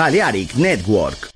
Balearic Network.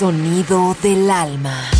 Sonido del alma.